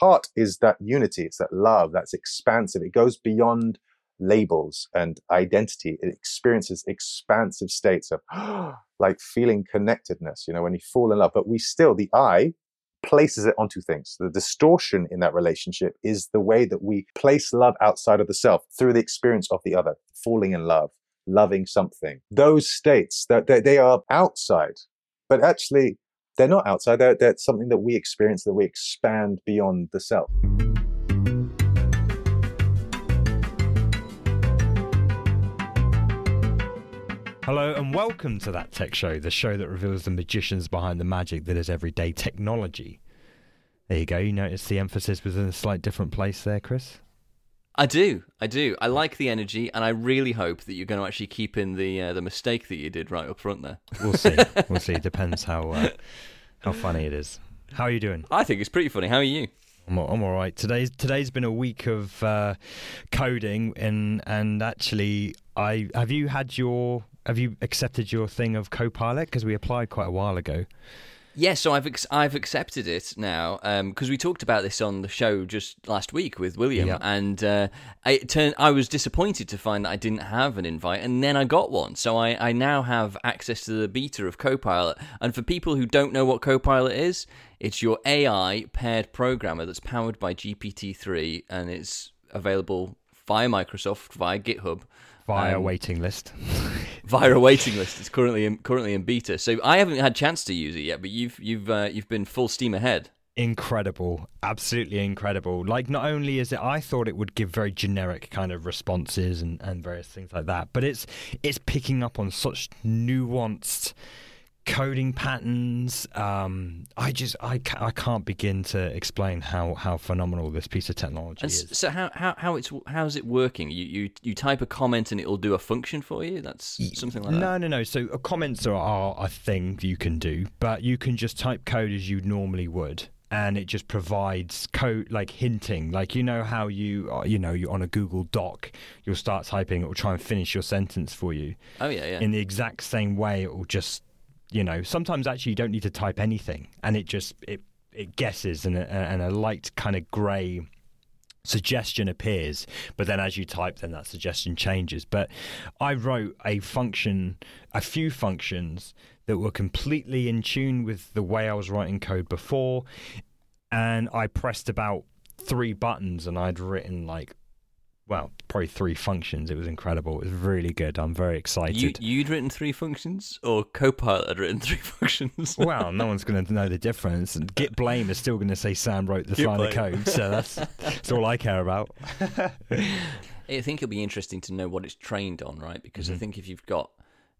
heart is that unity. It's that love that's expansive. It goes beyond labels and identity. It experiences expansive states of like feeling connectedness, you know, when you fall in love. But we still, the I places it onto things. The distortion in that relationship is the way that we place love outside of the self through the experience of the other, falling in love, loving something. Those states that they, they are outside, but actually they're not outside. They're, they're something that we experience, that we expand beyond the self. Hello and welcome to That Tech Show, the show that reveals the magicians behind the magic that is everyday technology. There you go. You notice the emphasis was in a slight different place there, Chris? I do, I do. I like the energy, and I really hope that you're going to actually keep in the uh, the mistake that you did right up front there. We'll see. we'll see. Depends how uh, how funny it is. How are you doing? I think it's pretty funny. How are you? I'm, I'm all right. Today's today's been a week of uh, coding, and and actually, I have you had your have you accepted your thing of Copilot because we applied quite a while ago. Yeah, so I've ex- I've accepted it now because um, we talked about this on the show just last week with William, yeah. and uh, I turned I was disappointed to find that I didn't have an invite, and then I got one. So I, I now have access to the beta of Copilot. And for people who don't know what Copilot is, it's your AI paired programmer that's powered by GPT three, and it's available via Microsoft via GitHub via um, waiting list. via a waiting list. It's currently in, currently in beta, so I haven't had a chance to use it yet. But you've you've uh, you've been full steam ahead. Incredible, absolutely incredible. Like, not only is it, I thought it would give very generic kind of responses and, and various things like that, but it's it's picking up on such nuanced coding patterns. Um, I just I, ca- I can't begin to explain how, how phenomenal this piece of technology and is. So how, how how it's how's it working? You, you you type a comment and it'll do a function for you. That's something like no, that. No, no, no. So uh, comments are, are a thing you can do, but you can just type code as you normally would and it just provides code like hinting like you know how you uh, you know you're on a google doc you'll start typing it will try and finish your sentence for you oh yeah yeah in the exact same way it will just you know, sometimes actually you don't need to type anything, and it just it it guesses, and a, and a light kind of grey suggestion appears but then as you type then that suggestion changes. But i wrote a function a few functions that were completely in tune with the way i was writing code before and i pressed about three buttons and i'd written like well, probably three functions. It was incredible. It was really good. I'm very excited. You, would written three functions, or Copilot had written three functions? well, no one's going to know the difference. And Git blame is still going to say Sam wrote this Git line blame. of code, so that's, that's all I care about. I think it'll be interesting to know what it's trained on, right? Because mm-hmm. I think if you've got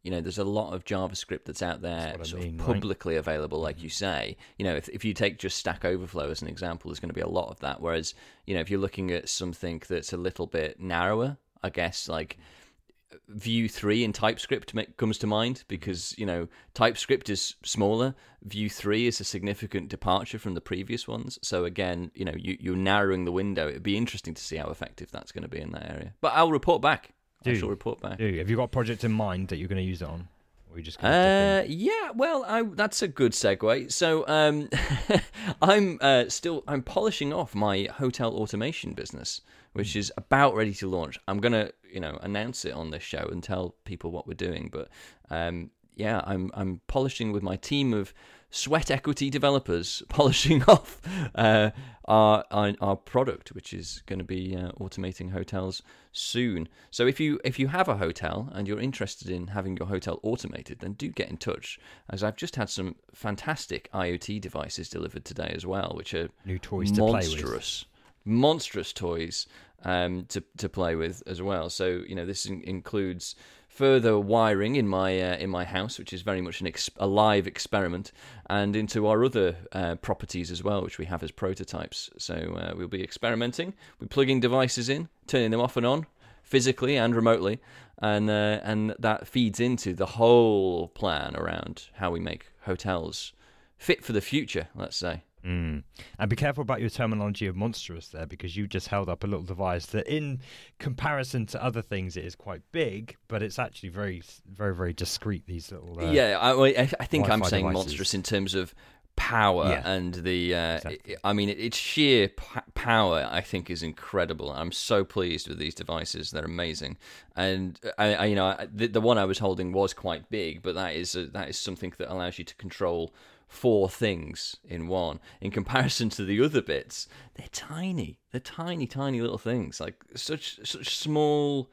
you know, there's a lot of JavaScript that's out there that's sort mean, of publicly right? available, like mm-hmm. you say. You know, if, if you take just Stack Overflow as an example, there's going to be a lot of that. Whereas, you know, if you're looking at something that's a little bit narrower, I guess, like mm-hmm. Vue 3 in TypeScript comes to mind mm-hmm. because, you know, TypeScript is smaller. Vue 3 is a significant departure from the previous ones. So, again, you know, you, you're narrowing the window. It'd be interesting to see how effective that's going to be in that area. But I'll report back. Do I shall report back. Do Have you got a project in mind that you're going to use it on? Or you just uh, yeah, well, I, that's a good segue. So, um, I'm uh, still I'm polishing off my hotel automation business, which hmm. is about ready to launch. I'm gonna, you know, announce it on this show and tell people what we're doing. But um, yeah, I'm I'm polishing with my team of sweat equity developers polishing off uh, our, our, our product, which is going to be uh, automating hotels soon. So if you if you have a hotel and you're interested in having your hotel automated, then do get in touch. As I've just had some fantastic IoT devices delivered today as well, which are new toys monstrous, monstrous toys um, to to play with as well. So you know this in- includes further wiring in my uh, in my house, which is very much an ex- a live experiment, and into our other uh, properties as well, which we have as prototypes. So uh, we'll be experimenting. We're plugging devices in, turning them off and on, physically and remotely, and uh, and that feeds into the whole plan around how we make hotels fit for the future. Let's say. Mm. And be careful about your terminology of monstrous there, because you just held up a little device that, in comparison to other things, it is quite big, but it's actually very, very, very discreet. These little uh, yeah, I, I think Wi-Fi I'm saying devices. monstrous in terms of power Yeah. and the uh, Exactly. i mean its sheer p- power i think is incredible. I'm so pleased with these devices. They're amazing. And I, I you know I- the, the one i was holding was quite big but that is a, that is something that allows you to control four things in one. In comparison to the other bits they're tiny. They're tiny tiny little things. Like such such small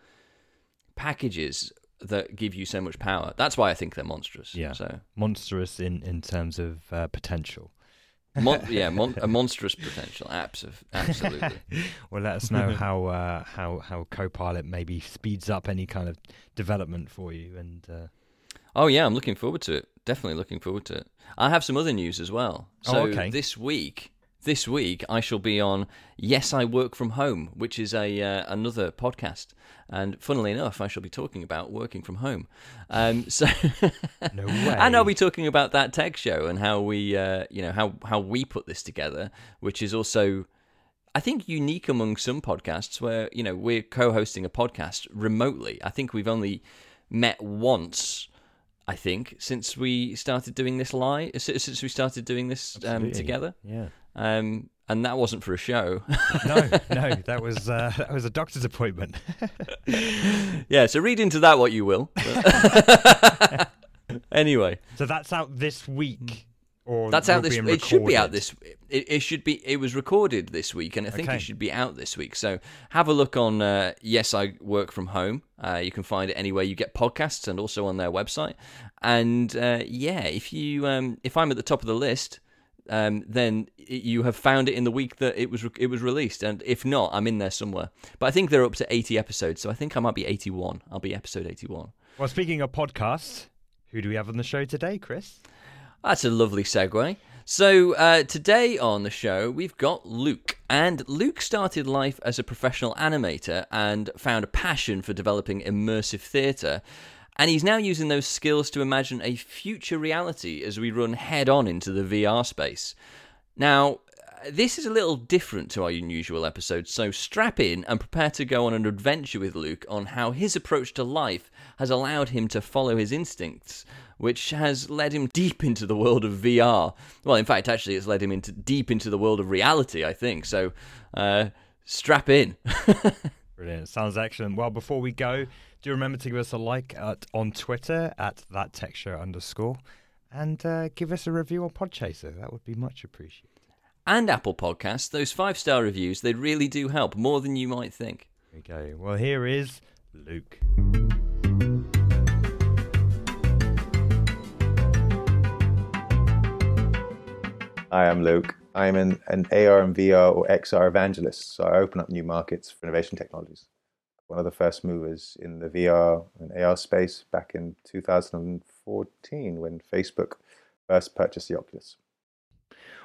packages that give you so much power that's why i think they're monstrous Yeah. so Monstrous in in terms of uh, potential. Mon- yeah, mon- a monstrous potential. Abs- absolutely. Well, let us know how uh, how how Copilot maybe speeds up any kind of development for you. And uh, Oh yeah, I'm looking forward to it. Definitely looking forward to it. I have some other news as well. Oh, So okay. this week, this week I shall be on Yes, I Work from Home, which is a uh, another podcast. And funnily enough, I shall be talking about working from home. Um, so, no way. and I'll be talking about that tech show and how we, uh, you know, how how we put this together, which is also I think unique among some podcasts where you know we're co-hosting a podcast remotely. I think we've only met once. I think since we started doing this live, since we started doing this um, together, Yeah. Um, and that wasn't for a show. No, no, that was uh, that was a doctor's appointment. yeah, so read into that what you will. anyway, so that's out this week, or that's out this. It should be out this. It, it should be. It was recorded this week, and I think Okay. it should be out this week. So have a look on. Uh, yes, I work from home. Uh, you can find it anywhere you get podcasts, and also on their website. And uh, yeah, if you um, if I'm at the top of the list. Um, then you have found it in the week that it was it was released, and if not, I'm in there somewhere. But I think they're up to 80 episodes, so I think I might be 81. I'll be episode 81. Well, speaking of podcasts, who do we have on the show today, Chris? That's a lovely segue. So, uh, today on the show, we've got Luke. And Luke started life as a professional animator and found a passion for developing immersive theatre. And he's now using those skills to imagine a future reality as we run head on into the VR space. Now, this is a little different to our usual episode, so strap in and prepare to go on an adventure with Luke on how his approach to life has allowed him to follow his instincts, which has led him deep into the world of VR. Well, in fact, actually, it's led him into deep into the world of reality, I think. So, uh, strap in. Brilliant. Sounds excellent. Well, before we go, do remember to give us a like at, on Twitter at that texture underscore and uh, give us a review on Podchaser. That would be much appreciated. and Apple Podcasts, those five star reviews, they really do help more than you might think. Okay. Well, here is Luke. Hi, I'm Luke. I'm an, an AR and VR or XR evangelist, so I open up new markets for innovation technologies. One of the first movers in the VR and AR space back in 2014 when Facebook first purchased the Oculus.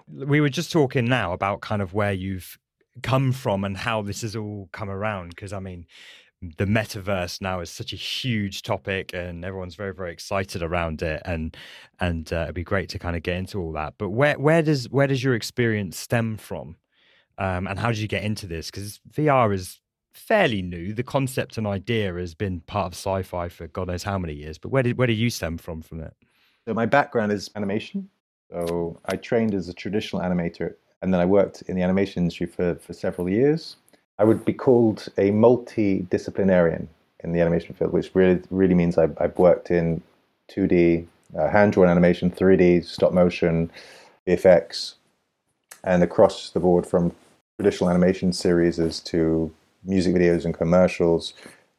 We were just talking now about kind of where you've come from and how this has all come around. Because, I mean, the metaverse now is such a huge topic and everyone's very very excited around it and and uh, it'd be great to kind of get into all that but where where does where does your experience stem from um, and how did you get into this because vr is fairly new the concept and idea has been part of sci-fi for god knows how many years but where did where did you stem from from it So my background is animation. So I trained as a traditional animator, and then I worked in the animation industry for, for several years. I would be called a multidisciplinarian in the animation field, which really really means I've, I've worked in 2D, uh, hand-drawn animation, 3D, stop motion, VFX, and across the board from traditional animation series to music videos and commercials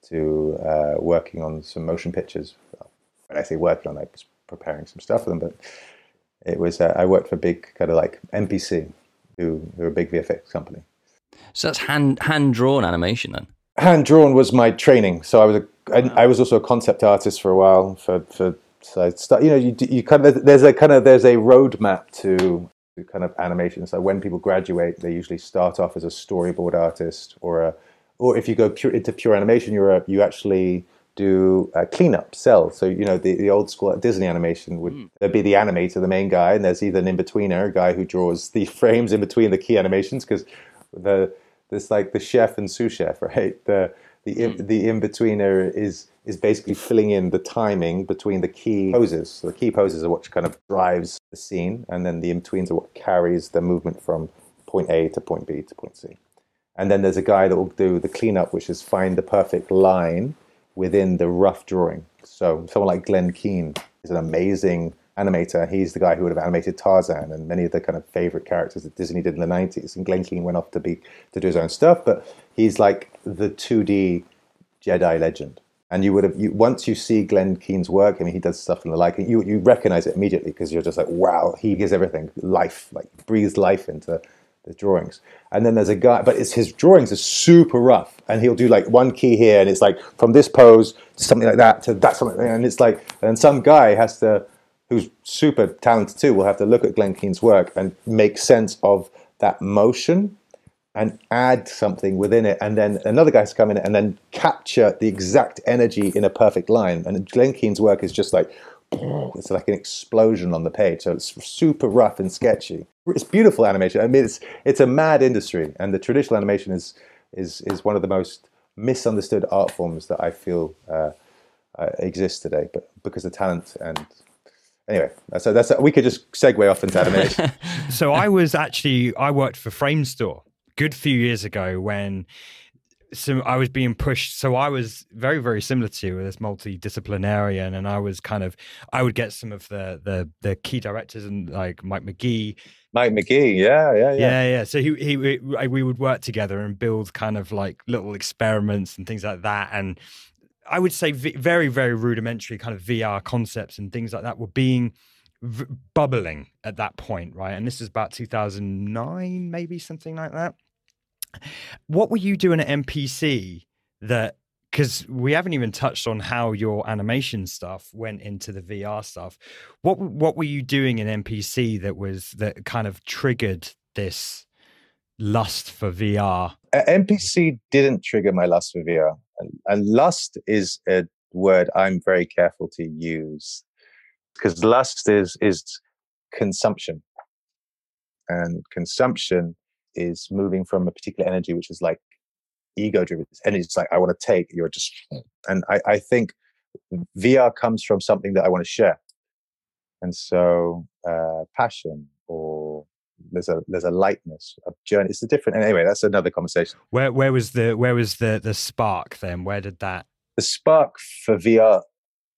to uh, working on some motion pictures. When I say working on, I was preparing some stuff for them, but it was uh, I worked for a big kind of like MPC, who who are a big VFX company. So that's hand hand drawn animation then. Hand drawn was my training, so I was a I, I was also a concept artist for a while. For for so I start, you know you you kind of there's a kind of there's a roadmap to to kind of animation. So when people graduate, they usually start off as a storyboard artist, or a or if you go pure into pure animation, you're you actually do a cleanup, cell. So you know the, the old school Disney animation would hmm. there'd be the animator, the main guy, and there's either an in betweener, a guy who draws the frames in between the key animations, because the there's like the chef and sous chef, right? The The in, hmm. the in betweener is is basically filling in the timing between the key poses. So the key poses are what kind of drives the scene, and then the in betweens are what carries the movement from point A to point B to point C. And then there's a guy that will do the cleanup, which is find the perfect line within the rough drawing. So someone like Glen Keane is an amazing animator. He's the guy who would have animated Tarzan and many of the kind of favorite characters that Disney did in the 90s. And Glen Keane went off to be to do his own stuff, but he's like the 2D Jedi legend. And you would have you, once you see Glen Keane's work. I mean, he does stuff and the like. You you recognize it immediately because you're just like, wow, he gives everything life, like breathes life into the drawings. And then there's a guy, but it's his drawings are super rough, and he'll do like one key here, and it's like from this pose to something like that to that something, and it's like, and some guy has to who's super talented too, will have to look at Glen Keane's work and make sense of that motion and add something within it. And then another guy has to come in and then capture the exact energy in a perfect line. And Glen Keane's work is just like, it's like an explosion on the page. So it's super rough and sketchy. It's beautiful animation. I mean, it's, it's a mad industry. And the traditional animation is, is, is one of the most misunderstood art forms that I feel uh, uh, exists today, but because of talent and anyway, so that's we could just segue off into animation. so I was actually I worked for Framestore good few years ago when so I was being pushed. So I was very, very similar to you, this multidisciplinarian, and I was kind of I would get some of the the the key directors and like Mike McGee. Mike McGee, yeah, yeah, yeah, yeah, yeah. So he he we would work together and build kind of like little experiments and things like that, and I would say very, very rudimentary kind of VR concepts and things like that were being v- bubbling at that point, right? And this is about 2009, maybe something like that. What were you doing at MPC that? Because we haven't even touched on how your animation stuff went into the VR stuff. What what were you doing in MPC that was that kind of triggered this lust for VR? Uh, MPC didn't trigger my lust for VR. And uh, lust is a word I'm very careful to use because lust is is consumption, and consumption is moving from a particular energy which is like ego driven energy. It's like I want to take. You're just, and I, I think VR comes from something that I want to share, and so uh, passion or there's a there's a lightness a journey it's a different anyway that's another conversation where where was the where was the the spark then where did that the spark for vr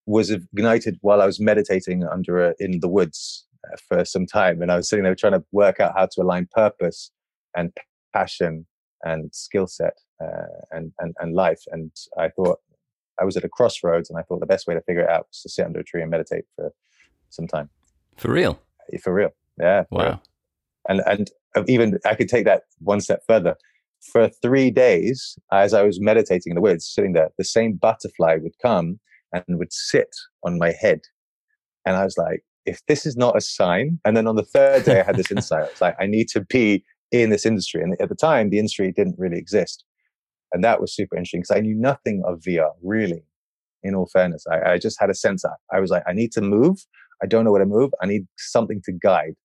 was ignited while i was meditating under a, in the woods uh, for some time and i was sitting there trying to work out how to align purpose and passion and skill set uh, and, and and life and i thought i was at a crossroads and i thought the best way to figure it out was to sit under a tree and meditate for some time for real for real yeah wow real and and even I could take that one step further. For three days, as I was meditating in the woods, sitting there, the same butterfly would come and would sit on my head, and I was like, if this is not a sign. And then on the third day, I had this insight. I was like, I need to be in this industry. And at the time, the industry didn't really exist, and that was super interesting because I knew nothing of VR really. In all fairness, I, I just had a sense. I, I was like, I need to move. I don't know where to move. I need something to guide.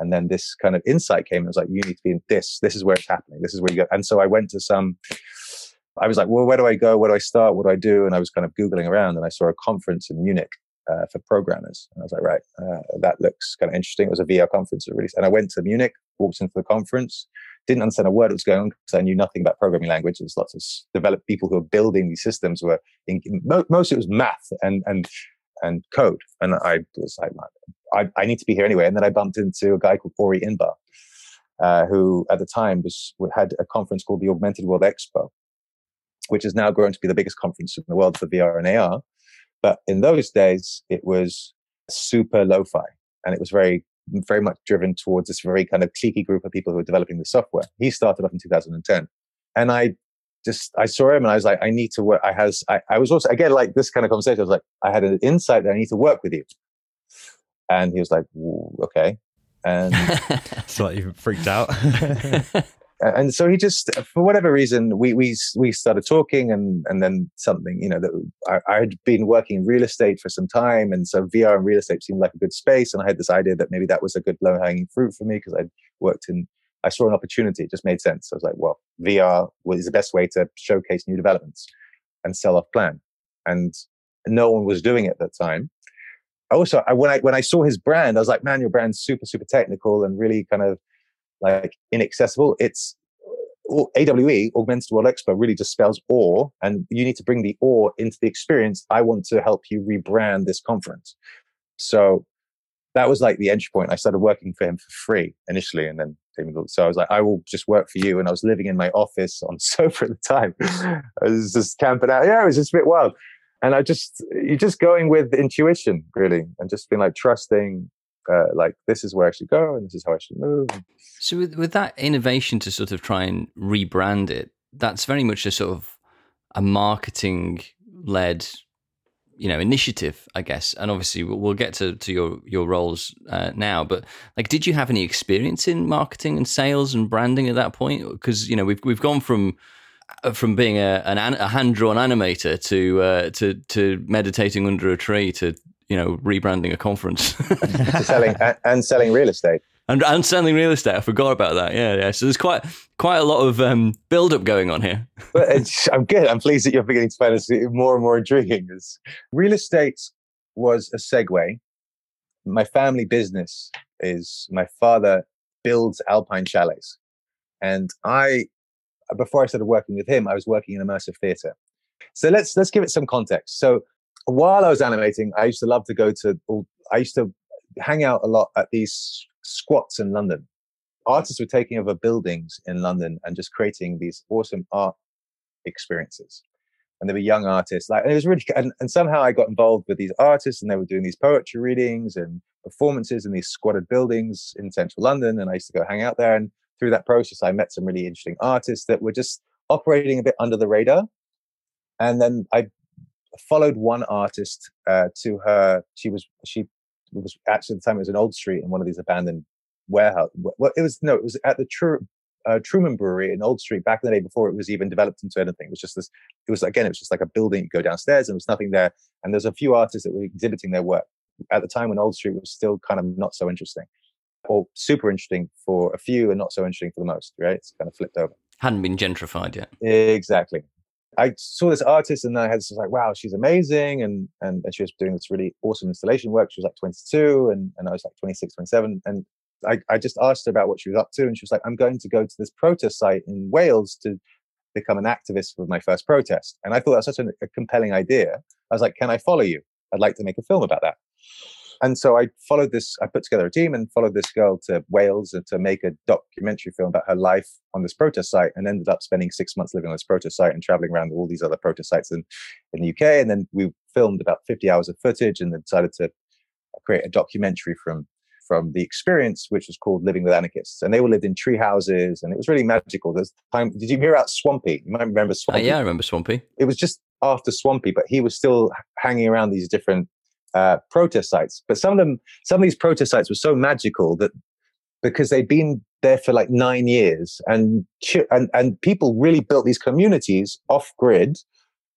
And then this kind of insight came. It was like, you need to be in this. This is where it's happening. This is where you go. And so I went to some, I was like, well, where do I go? Where do I start? What do I do? And I was kind of Googling around and I saw a conference in Munich uh, for programmers. And I was like, right, uh, that looks kind of interesting. It was a VR conference release. And I went to Munich, walked into the conference, didn't understand a word that was going on because I knew nothing about programming language. There's lots of developed people who are building these systems were in, most it was math and, and, and code. And I was like, I, I, need to be here anyway. And then I bumped into a guy called Ori Inbar, uh, who at the time was had a conference called the Augmented World Expo, which has now grown to be the biggest conference in the world for VR and AR. But in those days, it was super lo-fi, and it was very very much driven towards this very kind of cliquey group of people who were developing the software. He started off in 2010, and I just I saw him and I was like, I need to work. I has I, I was also again like this kind of conversation. I was like, I had an insight that I need to work with you. And he was like, okay. And slightly freaked out. and so he just, for whatever reason, we we we started talking, and and then something, you know, that I, had been working in real estate for some time, and so VR and real estate seemed like a good space, and I had this idea that maybe that was a good low hanging fruit for me because I'd worked in. I saw an opportunity; it just made sense. I was like, well, VR is the best way to showcase new developments and sell off plan. And no one was doing it at that time. Also, I, when I when I saw his brand, I was like, man, your brand's super super technical and really kind of like inaccessible. It's AWE, Augmented World Expo, really just spells awe, and you need to bring the awe into the experience. I want to help you rebrand this conference. So that was like the entry point. I started working for him for free initially, and then so I was like, I will just work for you. And I was living in my office on sofa at the time. I was just camping out. Yeah, it was just a bit wild. And I just, you're just going with intuition, really, and just being like trusting, uh, like this is where I should go and this is how I should move. So with with that innovation to sort of try and rebrand it, that's very much a sort of a marketing led you know initiative i guess and obviously we'll, get to, to your your roles uh, now but like did you have any experience in marketing and sales and branding at that point because you know we've we've gone from uh, from being a an, a hand drawn animator to uh, to to meditating under a tree to you know rebranding a conference selling and selling real estate and, and selling real estate. I forgot about that. Yeah, yeah. So there's quite quite a lot of um, build up going on here. but I'm good. I'm pleased that you're beginning to find this more and more intriguing. Real estate was a segue. My family business is my father builds alpine chalets, and I before I started working with him, I was working in immersive theater. So let's let's give it some context. So while I was animating, I used to love to go to. I used to hang out a lot at these squats in London. Artists were taking over buildings in London and just creating these awesome art experiences. And they were young artists, like it was really, and, and somehow I got involved with these artists, and they were doing these poetry readings and performances in these squatted buildings in central London. And I used to go hang out there. And through that process, I met some really interesting artists that were just operating a bit under the radar. And then I followed one artist uh, to her. She was she was actually at the time it was an old street in one of these abandoned warehouse. Well, it was no, it was at the True. Uh, Truman Brewery in Old Street back in the day before it was even developed into anything. It was just this, it was again, it was just like a building. You go downstairs and there was nothing there. And there's a few artists that were exhibiting their work at the time when Old Street was still kind of not so interesting or super interesting for a few and not so interesting for the most, right? It's kind of flipped over. Hadn't been gentrified yet. Exactly. I saw this artist and I had was like, wow, she's amazing. And, and, and she was doing this really awesome installation work. She was like 22 and, and I was like 26, 27. And I, I just asked her about what she was up to. And she was like, I'm going to go to this protest site in Wales to become an activist for my first protest. And I thought that was such a, a compelling idea. I was like, can I follow you? I'd like to make a film about that. And so I followed this, I put together a team and followed this girl to Wales to make a documentary film about her life on this protest site and ended up spending six months living on this protest site and traveling around all these other protest sites in, in the UK. And then we filmed about 50 hours of footage and then decided to create a documentary from from the experience, which was called Living with Anarchists. And they all lived in tree houses and it was really magical. There's time. Did you hear about Swampy? You might remember Swampy. Uh, yeah, I remember Swampy. It was just after Swampy, but he was still hanging around these different uh, protest sites. But some of them, some of these protest sites were so magical that because they'd been there for like nine years and and and people really built these communities off grid.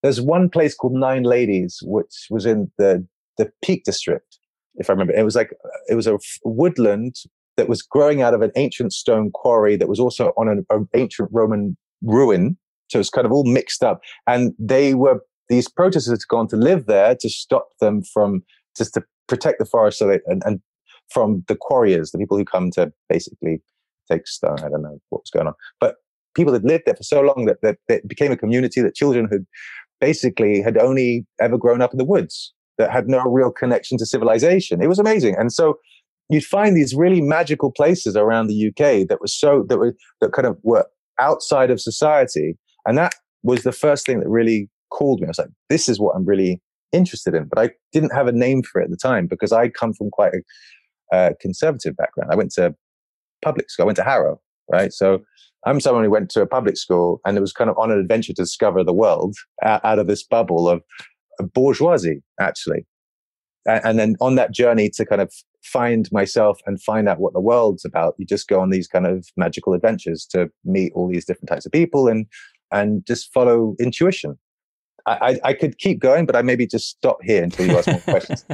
There's one place called Nine Ladies, which was in the the Peak District, if I remember. It was like it was a woodland that was growing out of an ancient stone quarry that was also on an, an ancient Roman ruin. So it's kind of all mixed up. And they were these protesters had gone to live there to stop them from just to protect the forest so they and, and from the quarriers, the people who come to basically take stone. I don't know what was going on, but people had lived there for so long that, that, that it became a community that children who basically had only ever grown up in the woods that had no real connection to civilization. It was amazing, and so you'd find these really magical places around the UK that were so that were that kind of were outside of society, and that was the first thing that really called me. I was like, this is what I'm really interested in. But I didn't have a name for it at the time because I come from quite a uh, conservative background. I went to public school. I went to Harrow, right? So I'm someone who went to a public school and it was kind of on an adventure to discover the world out of this bubble of, bourgeoisie, actually. And then on that journey to kind of find myself and find out what the world's about, you just go on these kind of magical adventures to meet all these different types of people and and just follow intuition. I, I, could keep going, but I maybe just stop here until you ask more questions.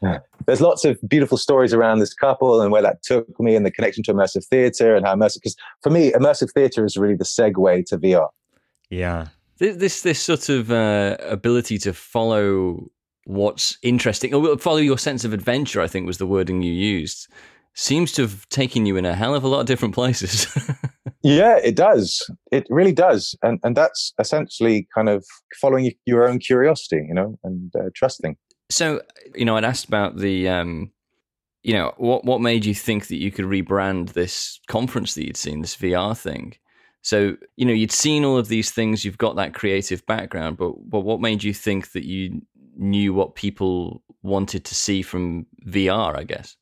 There's lots of beautiful stories around this couple and where that took me and the connection to immersive theater and how immersive, because for me, immersive theater is really the segue to VR. Yeah. This this, this sort of uh, ability to follow what's interesting, or follow your sense of adventure, I think was the wording you used, seems to have taken you in a hell of a lot of different places. yeah, it does. It really does, and and that's essentially kind of following your own curiosity, you know, and uh, trusting. So, you know, I'd asked about the, um, you know, what what made you think that you could rebrand this conference that you'd seen, this VR thing? So, you know, you'd seen all of these things, you've got that creative background, but but what made you think that you knew what people wanted to see from VR, I guess?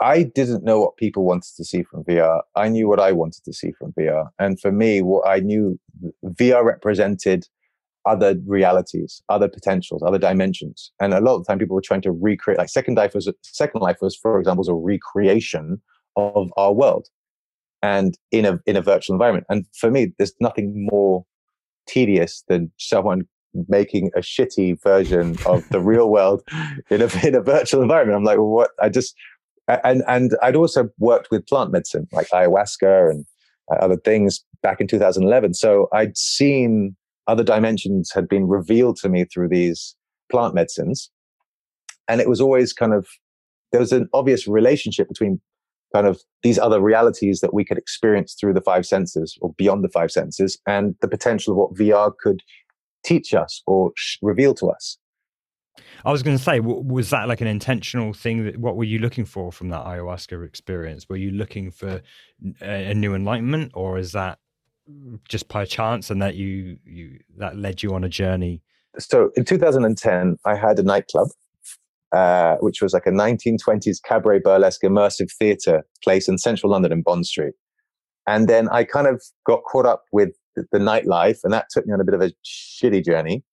I didn't know what people wanted to see from VR. I knew what I wanted to see from VR. And for me, what I knew VR represented other realities, other potentials, other dimensions. And a lot of the time people were trying to recreate, like Second Life was, Second Life was, for example, was a recreation of our world and in a, in a virtual environment. And for me, there's nothing more tedious than someone making a shitty version of the real world in a, in a virtual environment. I'm like, well, what? I just, and, and I'd also worked with plant medicine, like ayahuasca and uh, other things back in 2011. So I'd seen other dimensions had been revealed to me through these plant medicines. And it was always kind of, there was an obvious relationship between kind of these other realities that we could experience through the five senses or beyond the five senses and the potential of what VR could teach us or sh- reveal to us. I was going to say, was that like an intentional thing? That what were you looking for from that ayahuasca experience? Were you looking for a, new enlightenment, or is that just by chance and that you you that led you on a journey? So in 2010, I had a nightclub, uh, which was like a 1920s cabaret burlesque immersive theatre place in central London in Bond Street. And then I kind of got caught up with the nightlife, and that took me on a bit of a shitty journey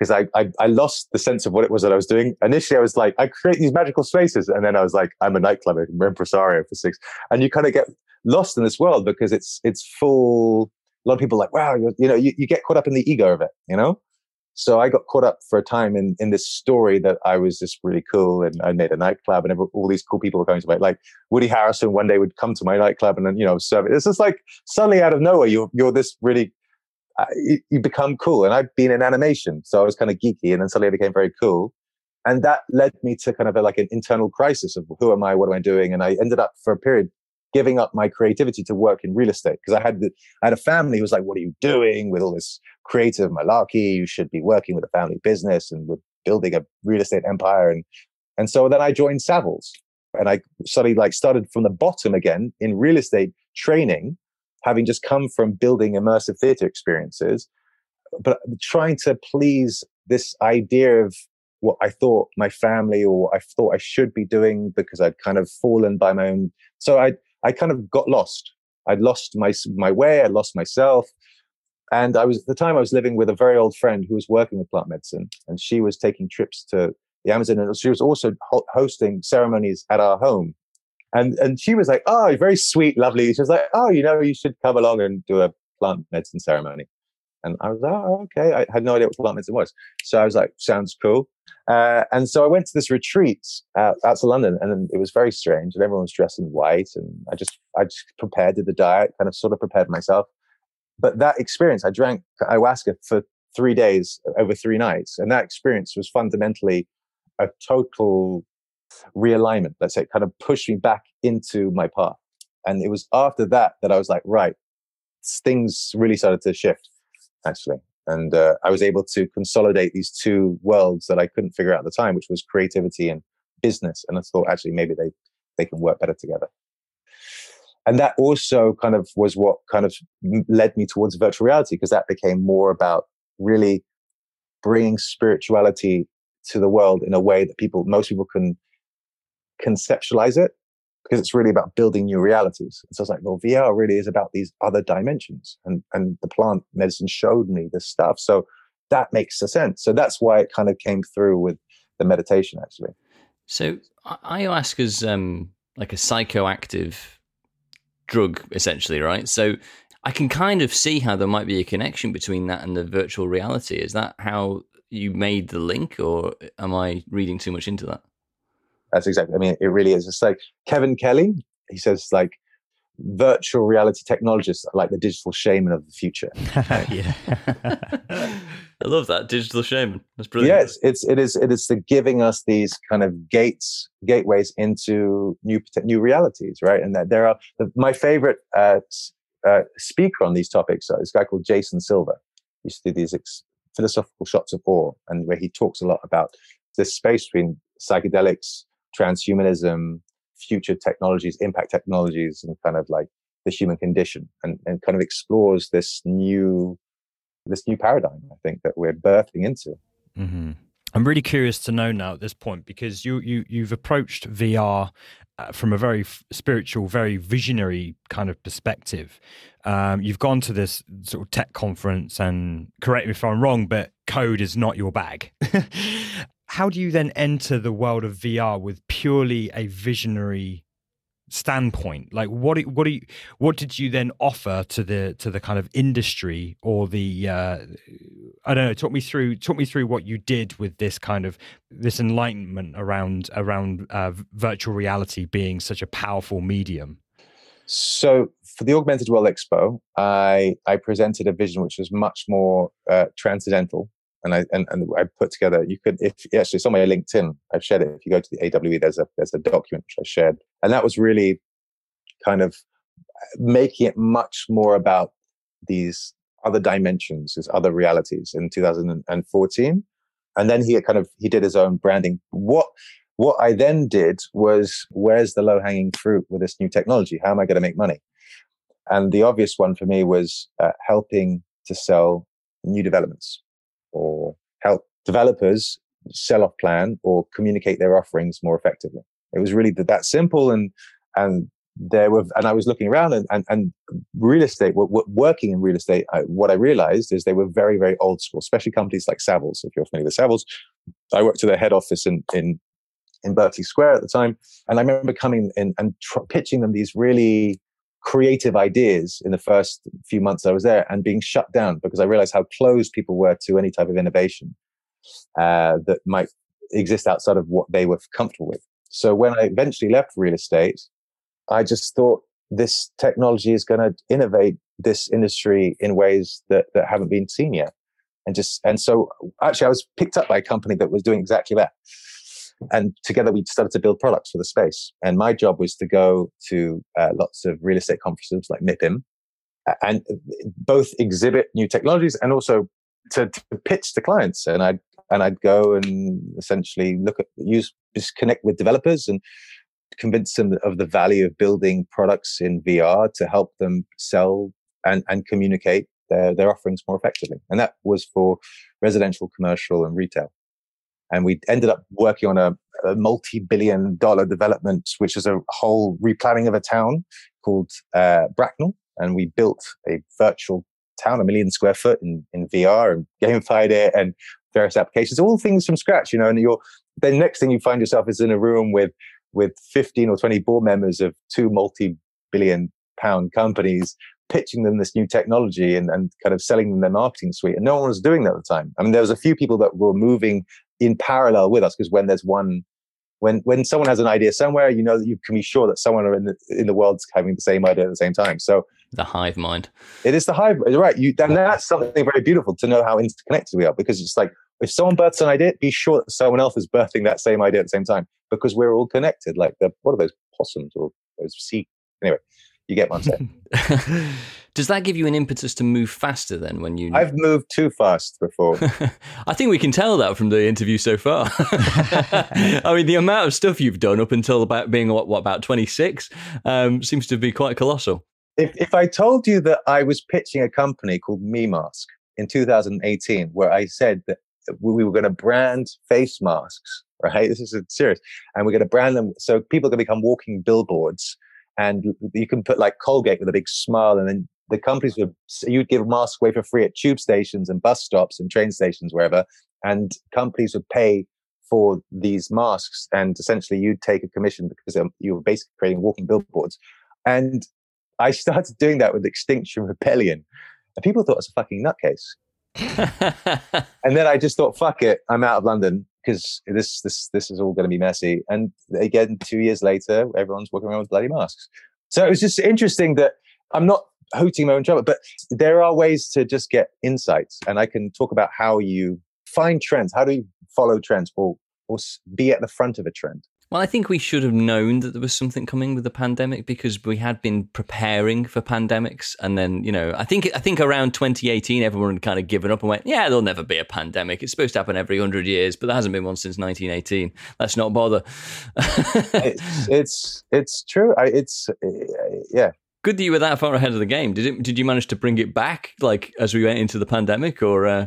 because I, I, I lost the sense of what it was that I was doing. Initially, I was like, I create these magical spaces, and then I was like, I'm a nightclub impresario for six, and you kind of get lost in this world because it's it's full. A lot of people like, wow, you know, you, you get caught up in the ego of it, you know. So I got caught up for a time in in this story that I was just really cool, and I made a nightclub, and all these cool people were going to my like Woody Harrelson One day would come to my nightclub and then you know serve it. It's just like suddenly out of nowhere, you're you're this really you, become cool. And I'd been in animation, so I was kind of geeky, and then suddenly I became very cool and that led me to kind of a, like an internal crisis of who am I, what am I doing, and I ended up for a period giving up my creativity to work in real estate because I had the, I had a family who was like, "What are you doing with all this creative malarkey? You should be working with a family business and with building a real estate empire." And and so then I joined Savills and I suddenly like started from the bottom again in real estate training, having just come from building immersive theater experiences, but trying to please this idea of what I thought my family or I thought I should be doing because I'd kind of fallen by my own. So I I kind of got lost. I'd lost my my way. I lost myself. And I was at the time I was living with a very old friend who was working with plant medicine, and she was taking trips to the Amazon, and she was also ho- hosting ceremonies at our home. And and she was like, "Oh, very sweet, lovely." She was like, "Oh, you know, you should come along and do a plant medicine ceremony." And I was like, "Oh, okay." I had no idea what plant medicine was, so I was like, "Sounds cool." Uh, and so I went to this retreat out, out to London, and it was very strange. And everyone was dressed in white, and I just I just prepared, did the diet, kind of sort of prepared myself. But that experience, I drank ayahuasca for three days over three nights, and that experience was fundamentally a total realignment. Let's say, kind of pushed me back into my path. And it was after that that I was like, right, things really started to shift, actually and uh, I was able to consolidate these two worlds that I couldn't figure out at the time, which was creativity and business. And I thought actually maybe they they can work better together. And that also kind of was what kind of led me towards virtual reality because that became more about really bringing spirituality to the world in a way that people most people can conceptualize it because it's really about building new realities. And so it's like, well, VR really is about these other dimensions. And, and the plant medicine showed me this stuff. So that makes a sense. So that's why it kind of came through with the meditation, actually. So ayahuasca is um, like a psychoactive drug, essentially, right? So I can kind of see how there might be a connection between that and the virtual reality. Is that how you made the link, or am I reading too much into that? That's exactly. I mean, it really is. It's like Kevin Kelly. He says like virtual reality technologists are like the digital shaman of the future. yeah. I love that digital shaman. That's brilliant. Yes, it's it is it is the giving us these kind of gates gateways into new new realities, right? And that there are my favorite uh, uh, speaker on these topics uh, is a guy called Jason Silva. He used to do these ex- philosophical shots of awe, and where he talks a lot about this space between psychedelics, transhumanism, future technologies, impact technologies, and kind of like the human condition, and, and kind of explores this new this new paradigm. I think that we're birthing into. Mm-hmm. I'm really curious to know now at this point because you you you've approached VR uh, from a very spiritual, very visionary kind of perspective. Um, you've gone to this sort of tech conference, and correct me if I'm wrong, but code is not your bag. How do you then enter the world of VR with purely a visionary standpoint? Like what what do you, what did you then offer to the to the kind of industry or the uh, i don't know talk me through talk me through what you did with this kind of this enlightenment around around uh, virtual reality being such a powerful medium? So for the augmented world expo i i presented a vision which was much more uh, transcendental and I and, and I put together. You could, if actually, it's on my LinkedIn. I've shared it. If you go to the AWE, there's a there's a document which I shared, and that was really kind of making it much more about these other dimensions, these other realities in 2014. And then he kind of he did his own branding. What what I then did was, where's the low hanging fruit with this new technology? How am I going to make money? And the obvious one for me was uh, helping to sell new developments or help developers sell off plan or communicate their offerings more effectively. It was really that simple and and there were and I was looking around and and, and real estate What working in real estate I, what I realized is they were very very old school especially companies like Savills if you're familiar with Savills I worked at their head office in in in Berkeley Square at the time and I remember coming in and tr- pitching them these really creative ideas in the first few months I was there and being shut down because I realized how closed people were to any type of innovation uh, that might exist outside of what they were comfortable with. So when I eventually left real estate, I just thought this technology is going to innovate this industry in ways that, that haven't been seen yet. And just, and so actually I was picked up by a company that was doing exactly that and together we started to build products for the space. And my job was to go to uh, lots of real estate conferences like MIPIM and both exhibit new technologies and also to, to pitch to clients. And I'd and I'd go and essentially look at use just connect with developers and convince them of the value of building products in VR to help them sell and, and communicate their, their offerings more effectively. And that was for residential, commercial, and retail and we ended up working on a, a multi-billion dollar development, which is a whole replanning of a town called uh, Bracknell, and we built a virtual town, a million square foot in, in VR, and gamified it, and various applications, all things from scratch, you know. And you're the next thing you find yourself is in a room with with 15 or 20 board members of two multi-billion pound companies pitching them this new technology and, and kind of selling them their marketing suite. And no one was doing that at the time. I mean, there was a few people that were moving in parallel with us because when there's one when when someone has an idea somewhere you know that you can be sure that someone in the in the world's having the same idea at the same time. So the hive mind. It is the hive right you and that's something very beautiful to know how interconnected we are because it's like if someone births an idea be sure that someone else is birthing that same idea at the same time because we're all connected like the what are those possums or those sea anyway you get what i'm saying Does that give you an impetus to move faster then when you I've moved too fast before. I think we can tell that from the interview so far. I mean the amount of stuff you've done up until about being what, what about 26 um, seems to be quite colossal. If if I told you that I was pitching a company called MeMask in 2018 where I said that we were going to brand face masks, right? This is serious. And we're going to brand them so people are going to become walking billboards and you can put like Colgate with a big smile, and then the companies would you'd give masks away for free at tube stations and bus stops and train stations wherever, and companies would pay for these masks, and essentially you'd take a commission because um, you were basically creating walking billboards. And I started doing that with Extinction Rebellion, and people thought I was a fucking nutcase. and then I just thought, fuck it, I'm out of London because this this this is all going to be messy. And again, two years later, everyone's walking around with bloody masks. So it was just interesting that I'm not hooting my own trouble, but there are ways to just get insights. And I can talk about how you find trends. How do you follow trends or, or be at the front of a trend? Well, I think we should have known that there was something coming with the pandemic because we had been preparing for pandemics, and then you know, I think I think around 2018, everyone had kind of given up and went, "Yeah, there'll never be a pandemic. It's supposed to happen every hundred years, but there hasn't been one since 1918. Let's not bother." it's, it's it's true. I, it's eh, yeah. Good that you were that far ahead of the game. Did it? Did you manage to bring it back, like as we went into the pandemic, or? Uh...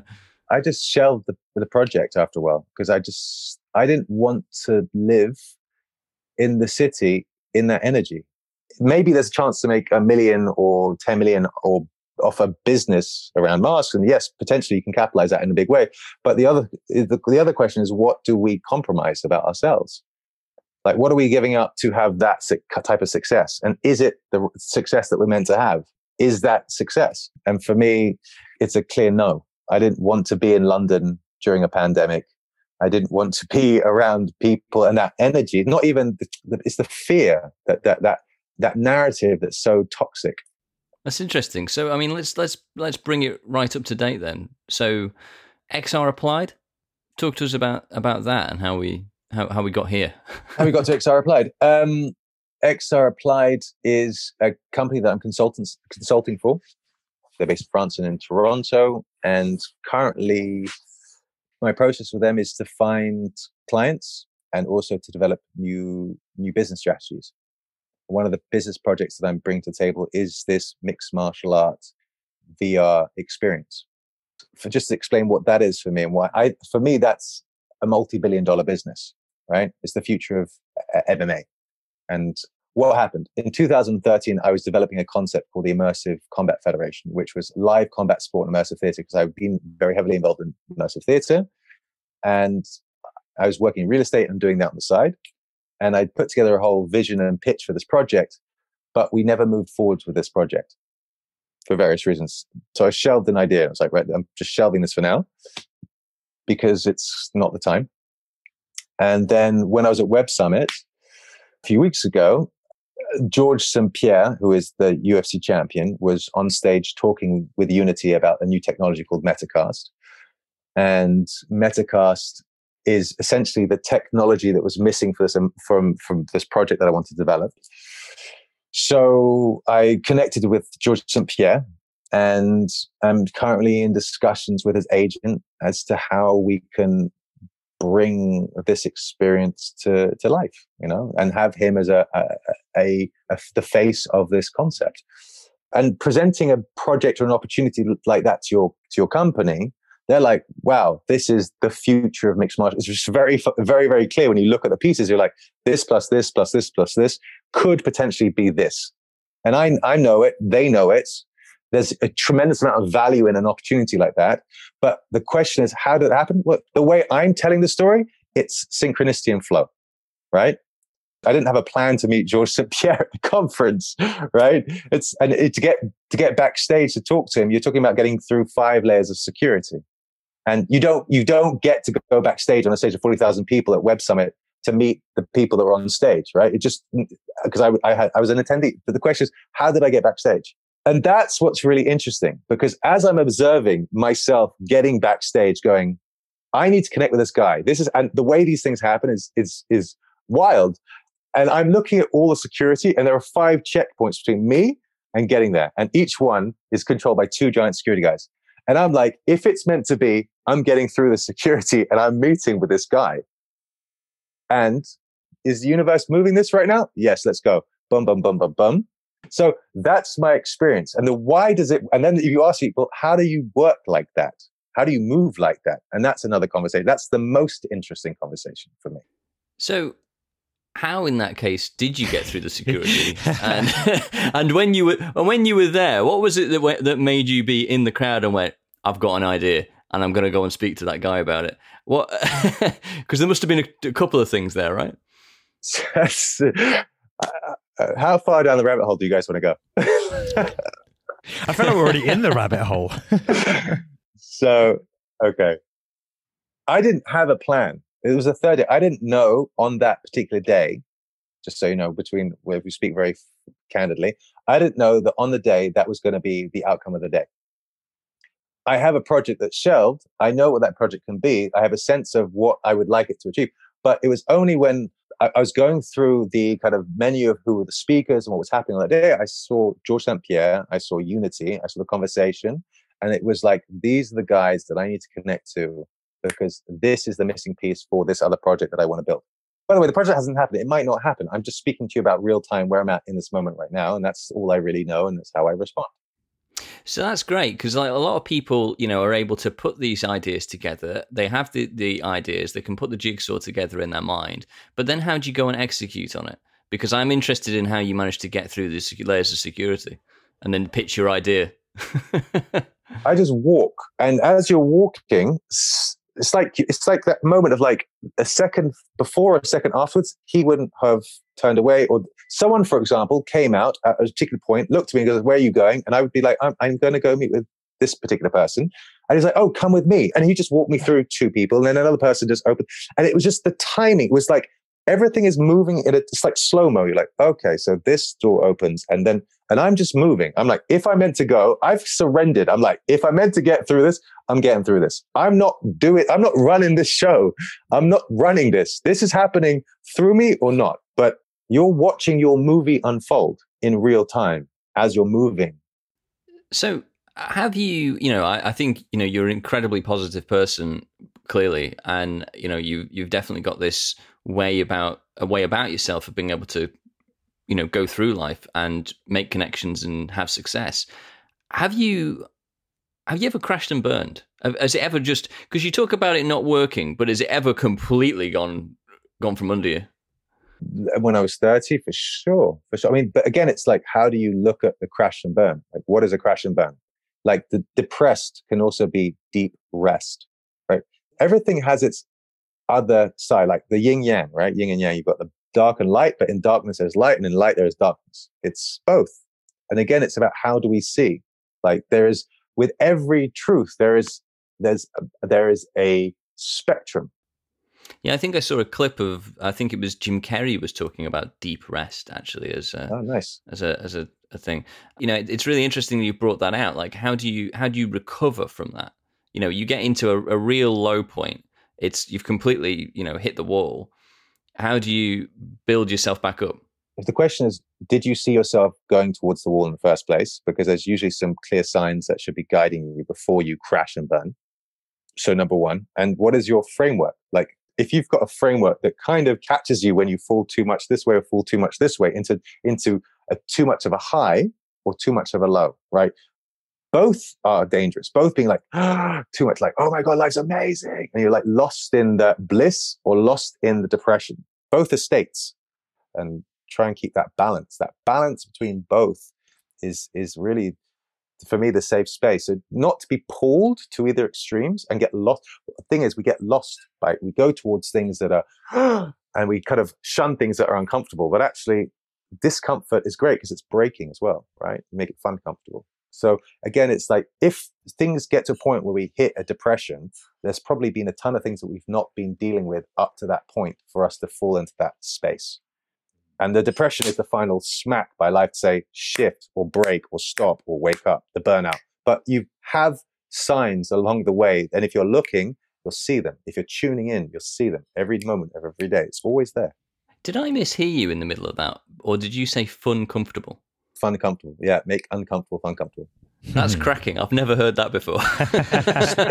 I just shelved the, the project after a while because I just I didn't want to live in the city in that energy. Maybe there's a chance to make a million or 10 million or off a business around masks. And yes, potentially you can capitalize that in a big way. But the other, the, the other question is, what do we compromise about ourselves? Like, what are we giving up to have that type of success? And is it the success that we're meant to have? Is that success? And for me, it's a clear no. I didn't want to be in London during a pandemic. I didn't want to be around people and that energy. Not even the, it's the fear that that that that narrative that's so toxic. That's interesting. So I mean, let's let's let's bring it right up to date then. So XR applied. Talk to us about about that and how we how, how we got here. how we got to XR applied. Um, XR applied is a company that I'm consultants consulting for. They're based in France and in Toronto, and currently my process with them is to find clients and also to develop new new business strategies. One of the business projects that I'm bringing to the table is this mixed martial arts VR experience. For just to explain what that is for me and why I, for me, that's a multi-billion dollar business, right? It's the future of uh, uh, MMA. And what happened? In 2013 i was developing a concept called the immersive combat federation which was live combat sport and immersive theater because i've been very heavily involved in immersive theater. And i was working in real estate and doing that on the side. And i put together a whole vision and pitch for this project but we never moved forwards with this project for various reasons. So i shelved an idea. I was like right i'm just shelving this for now because it's not the time and then when i was at web summit a few weeks ago George St. Pierre, who is the UFC champion, was on stage talking with Unity about a new technology called Metacast. And Metacast is essentially the technology that was missing for this, um, from, from this project that I wanted to develop. So I connected with George St. Pierre and I'm currently in discussions with his agent as to how we can bring this experience to, to life, you know, and have him as a, a, a, a, the face of this concept. And presenting a project or an opportunity like that to your to your company, they're like, "Wow, this is the future of mixed martial." It's just very, very, very clear when you look at the pieces. You're like, "This plus this plus this plus this could potentially be this," and I I know it. They know it. There's a tremendous amount of value in an opportunity like that. But the question is, how did it happen? Well, the way I'm telling the story, it's synchronicity and flow, right? I didn't have a plan to meet George St. Pierre at the conference, right? It's and it, to get to get backstage to talk to him, you're talking about getting through five layers of security, and you don't you don't get to go backstage on a stage of forty thousand people at Web Summit to meet the people that were on stage, right? It just because I I, I was an attendee, but the question is, how did I get backstage? And that's what's really interesting because as I'm observing myself getting backstage, going, I need to connect with this guy. This is, and the way these things happen is, is, is wild. And I'm looking at all the security and there are five checkpoints between me and getting there. And each one is controlled by two giant security guys. And I'm like, if it's meant to be, I'm getting through the security and I'm meeting with this guy. And is the universe moving this right now? Yes, let's go. Bum, bum, bum, bum, bum. So that's my experience. And the why does it, and then if you ask people, how do you work like that? How do you move like that? And that's another conversation. That's the most interesting conversation for me. So, how in that case did you get through the security? and and when you were when you were there, what was it that that made you be in the crowd and went, "I've got an idea." And I'm going to go and speak to that guy about it. What? Because there must have been a, a couple of things there, right? Uh, how far down the rabbit hole do you guys want to go? I feel like we're already in the rabbit hole. so, okay. I didn't have a plan. It was a third day. I didn't know on that particular day just so you know, between where we speak very candidly, I didn't know that on the day that was going to be the outcome of the day. I have a project that's shelved. I know what that project can be. I have a sense of what I would like it to achieve. But it was only when I, I was going through the kind of menu of who were the speakers and what was happening on that day, I saw George St. Pierre, I saw Unity, I saw the conversation. And it was like, these are the guys that I need to connect to because this is the missing piece for this other project that I want to build. By the way, the project hasn't happened. It might not happen. I'm just speaking to you about real time where I'm at in this moment right now. And that's all I really know. And that's how I respond. So that's great because like a lot of people, you know, are able to put these ideas together. They have the, the ideas, they can put the jigsaw together in their mind. But then how do you go and execute on it? Because I'm interested in how you manage to get through the layers of security and then pitch your idea. I just walk. And as you're walking, it's like it's like that moment of like a second before a second afterwards he wouldn't have turned away or someone for example came out at a particular point looked at me and goes where are you going and i would be like i'm, I'm going to go meet with this particular person and he's like oh come with me and he just walked me through two people and then another person just opened and it was just the timing was like everything is moving in a, it's like slow mo. You're like, okay, so this door opens and then, and I'm just moving. I'm like, if I meant to go, I've surrendered. I'm like, if I meant to get through this, I'm getting through this. I'm not doing, I'm not running this show. I'm not running this. This is happening through me or not. You're watching your movie unfold in real time as you're moving. So have you, you know, I, I think, you know, you're an incredibly positive person, clearly. And, you know, you, you've definitely got this way about a way about yourself of being able to you know go through life and make connections and have success have you have you ever crashed and burned has it ever just because you talk about it not working but has it ever completely gone gone from under you when i was 30 for sure for sure i mean but again it's like how do you look at the crash and burn like what is a crash and burn like the depressed can also be deep rest right everything has its other side, like the yin yang, right? Yin and yang. You've got the dark and light, but in darkness there's light, and in light there is darkness. It's both. And again, it's about how do we see? Like there is with every truth, there is there's a, there is a spectrum. Yeah, I think I saw a clip of I think it was Jim Carrey was talking about deep rest actually as a, oh nice. as a as a, a thing. You know, it's really interesting that you brought that out. Like, how do you how do you recover from that? You know, you get into a, a real low point. It's you've completely you know hit the wall. How do you build yourself back up? If the question is did you see yourself going towards the wall in the first place? Because there's usually some clear signs that should be guiding you before you crash and burn. So number one and what is your framework? Like if you've got a framework that kind of catches you when you fall too much this way or fall too much this way into into a too much of a high or too much of a low right both are dangerous. Both being like ah, too much, like oh my god, life's amazing, and you're like lost in the bliss or lost in the depression. Both are states, and try and keep that balance. That balance between both is is really for me the safe space. So not to be pulled to either extremes and get lost. The thing is, we get lost. Right, we go towards things that are, and we kind of shun things that are uncomfortable. But actually, discomfort is great because it's breaking as well. Right, make it fun, comfortable. So again, it's like if things get to a point where we hit a depression, there's probably been a ton of things that we've not been dealing with up to that point for us to fall into that space. And the depression is the final smack by life to say shift or break or stop or wake up, the burnout. But you have signs along the way. And if you're looking, you'll see them. If you're tuning in, you'll see them every moment of every day. It's always there. Did I mishear you in the middle of that? Or did you say fun, comfortable? fun comfortable. Yeah, make uncomfortable fun comfortable. That's hmm. cracking. I've never heard that before.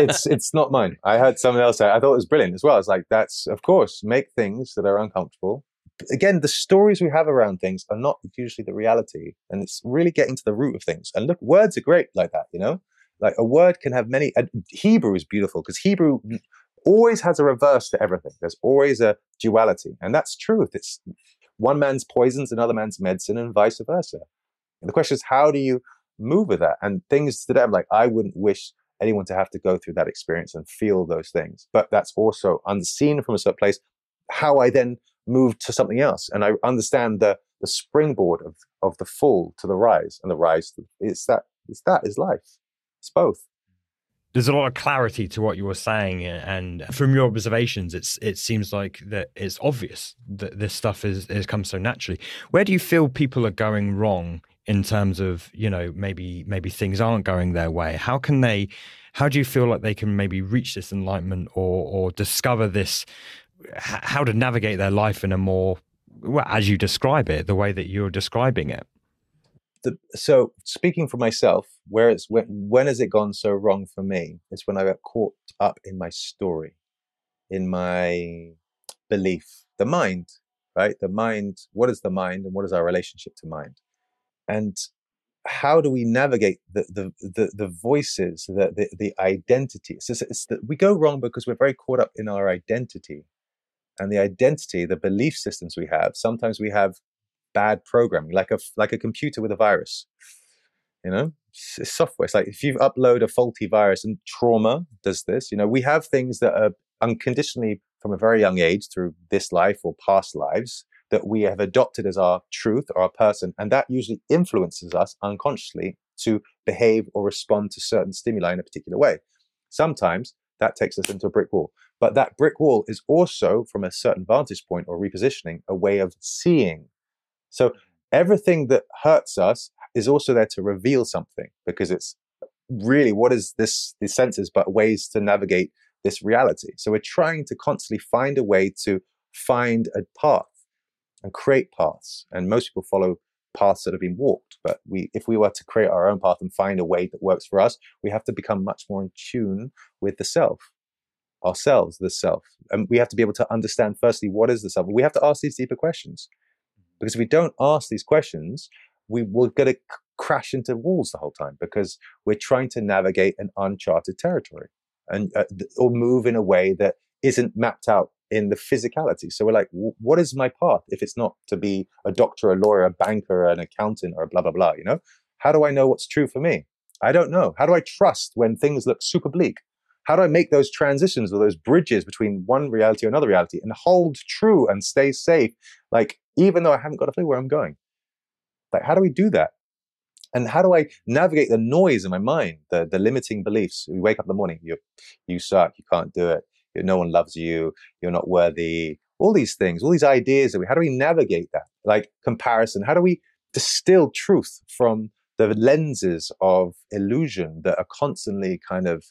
it's it's not mine. I heard someone else say. I thought it was brilliant as well. It's like that's of course make things that are uncomfortable. Again, the stories we have around things are not usually the reality, and it's really getting to the root of things. And look, words are great like that. You know, like a word can have many. Hebrew is beautiful because Hebrew always has a reverse to everything. There's always a duality, and that's truth. It's one man's poisons another man's medicine, and vice versa. And the question is, how do you move with that? And things today, I'm like, I wouldn't wish anyone to have to go through that experience and feel those things. But that's also unseen from a certain place. How I then move to something else, and I understand the the springboard of of the fall to the rise, and the rise. To, it's that it's that is life. It's both. there's a lot of clarity to what you were saying, and from your observations, it's it seems like that it's obvious that this stuff is has come so naturally. Where do you feel people are going wrong in terms of you know maybe maybe things aren't going their way? How can they? How do you feel like they can maybe reach this enlightenment or or discover this? How to navigate their life in a more well, as you describe it, the way that you're describing it the, so speaking for myself, where it's when, when has it gone so wrong for me? It's when I got caught up in my story, in my belief, the mind, right? The mind. What is the mind, and what is our relationship to mind? And how do we navigate the the the, the voices, the the, the identity? It's, it's that we go wrong because we're very caught up in our identity, and the identity, the belief systems we have. Sometimes we have bad programming, like a like a computer with a virus. You know, it's software. It's like if you upload a faulty virus, and trauma does this. You know, we have things that are unconditionally from a very young age through this life or past lives that we have adopted as our truth or our person, and that usually influences us unconsciously to behave or respond to certain stimuli in a particular way. Sometimes that takes us into a brick wall. But that brick wall is also, from a certain vantage point or repositioning, a way of seeing so everything that hurts us is also there to reveal something because it's really what is this these senses but ways to navigate this reality. So we're trying to constantly find a way to find a path and create paths. And most people follow paths that have been walked. But we if we were to create our own path and find a way that works for us, we have to become much more in tune with the self ourselves, the self. And we have to be able to understand firstly what is the self. We have to ask these deeper questions. Because if we don't ask these questions, we will get to crash into walls the whole time because we're trying to navigate an uncharted territory and uh, or move in a way that isn't mapped out in the physicality. So we're like, what is my path if it's not to be a doctor, a lawyer, a banker, an accountant, or blah blah blah? You know, how do I know what's true for me? I don't know. How do I trust when things look super bleak? How do I make those transitions or those bridges between one reality or another reality and hold true and stay safe? Like even though I haven't got a clue where I'm going. Like, how do we do that? And how do I navigate the noise in my mind, the, the limiting beliefs? We wake up in the morning, you you suck, you can't do it, you, no one loves you, you're not worthy, all these things, all these ideas that we, how do we navigate that? Like comparison, how do we distill truth from the lenses of illusion that are constantly kind of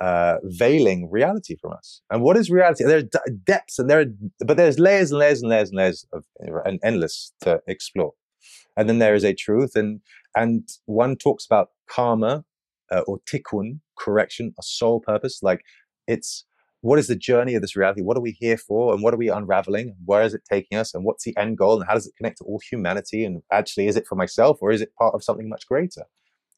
uh, veiling reality from us. And what is reality? There are d- depths, and there are, but there's layers and layers and layers and layers of and endless to explore. And then there is a truth, and and one talks about karma uh, or tikkun, correction, a soul purpose. Like it's what is the journey of this reality? What are we here for? And what are we unraveling? Where is it taking us? And what's the end goal? And how does it connect to all humanity? And actually, is it for myself or is it part of something much greater?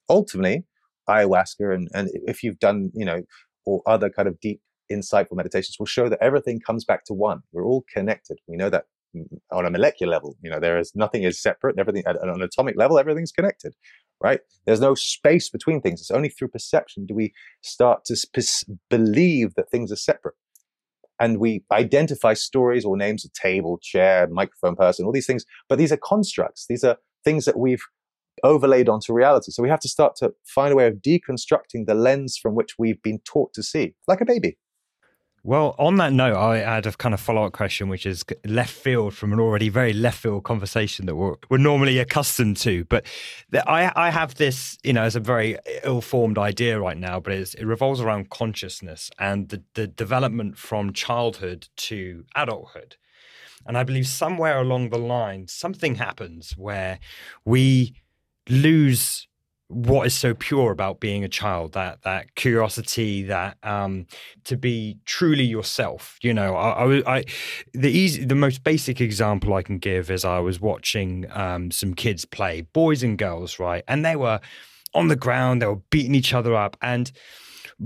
Ultimately, ayahuasca and, and if you've done, you know, or other kind of deep, insightful meditations will show that everything comes back to one. We're all connected. We know that mm, on a molecular level, you know, there is nothing is separate. Everything at an atomic level, everything's connected, right? There's no space between things. It's only through perception do we start to believe that things are separate. And we identify stories or names of table, chair, microphone person, all these things. But these are constructs. These are things that we've overlaid onto reality. So we have to start to find a way of deconstructing the lens from which we've been taught to see, like a baby. Well, on that note, I had a kind of follow up question, which is left field from an already very left field conversation that we're, we're normally accustomed to. But I, I have this, you know, as a very ill formed idea right now, but it revolves around consciousness and the, the development from childhood to adulthood. And I believe somewhere along the line, something happens where we lose what is so pure about being a child that that curiosity that um to be truly yourself you know? I i, I the easy the most basic example i can give is i was watching um some kids play boys and girls right? And they were on the ground they were beating each other up and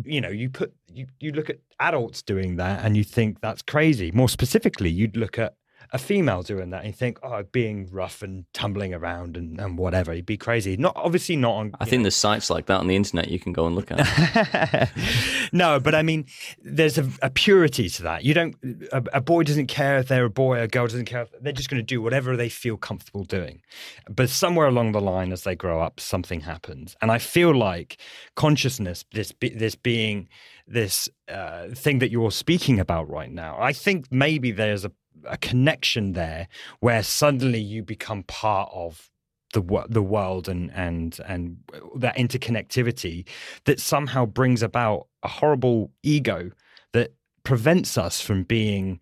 you know you put you, you look at adults doing that and you think that's crazy. More specifically you'd look at a female doing that and you think, oh, being rough and tumbling around and, and whatever, you'd be crazy. Not obviously not on. I think know. there's sites like that on the internet you can go and look at. no, but I mean, there's a, a purity to that. You don't. A, a, boy doesn't care if they're a boy. A girl doesn't care. They're just going to do whatever they feel comfortable doing. But somewhere along the line, as they grow up, something happens, and I feel like consciousness, this this being this uh, thing that you're speaking about right now, I think maybe there's a a connection there where suddenly you become part of the the world and and and that interconnectivity that somehow brings about a horrible ego that prevents us from being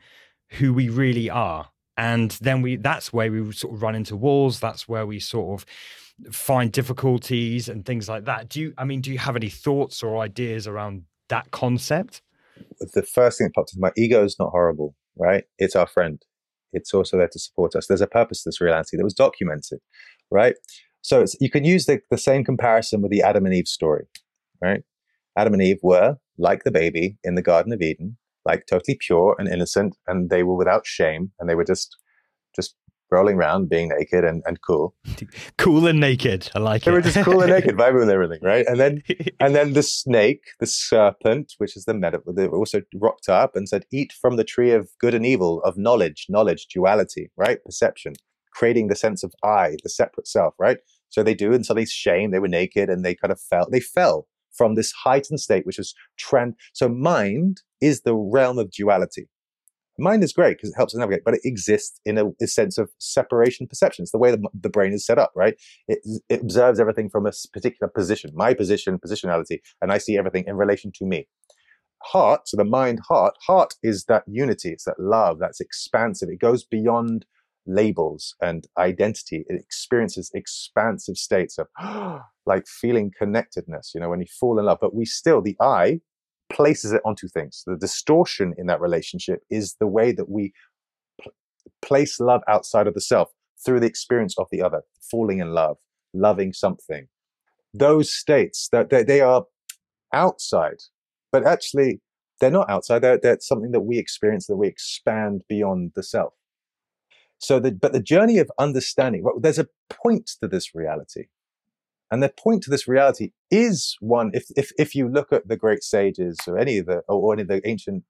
who we really are. And then we that's where we sort of run into walls. That's where we sort of find difficulties and things like that. Do you i mean do you have any thoughts or ideas around that concept? The first thing that popped into my ego is not horrible right? It's our friend. It's also there to support us. There's a purpose to this reality that was documented, right? So you can use the, the same comparison with the Adam and Eve story, right? Adam and Eve were like the baby in the Garden of Eden, like totally pure and innocent, and they were without shame, and they were just just rolling around, being naked and, and cool. Cool and naked. I like they it. They were just cool and naked, vibing with everything, right? And then and then the snake, the serpent, which is the meta, they also rocked up and said, "Eat from the tree of good and evil, of knowledge, knowledge, duality, right? Perception, creating the sense of I, the separate self, right? So they do, and so they shame. They were naked, and they kind of fell. They fell from this heightened state, which is trend. So mind is the realm of duality. Mind is great because it helps us navigate, but it exists in a, a sense of separation perception. It's the way the, the brain is set up, right? It, it observes everything from a particular position, my position, positionality, and I see everything in relation to me. Heart, so the mind heart, heart is that unity, it's that love, that's expansive. It goes beyond labels and identity. It experiences expansive states of like feeling connectedness, you know, when you fall in love. But we still, the I places it onto things. The distortion in that relationship is the way that we pl- place love outside of the self through the experience of the other, falling in love, loving something. Those states that they, they, are outside, but actually they're not outside. They're, they're something that we experience that we expand beyond the self. So, the, but the journey of understanding, well, there's a point to this reality. And the point to this reality is one, if, if, if you look at the great sages or any of the, or any of the ancient,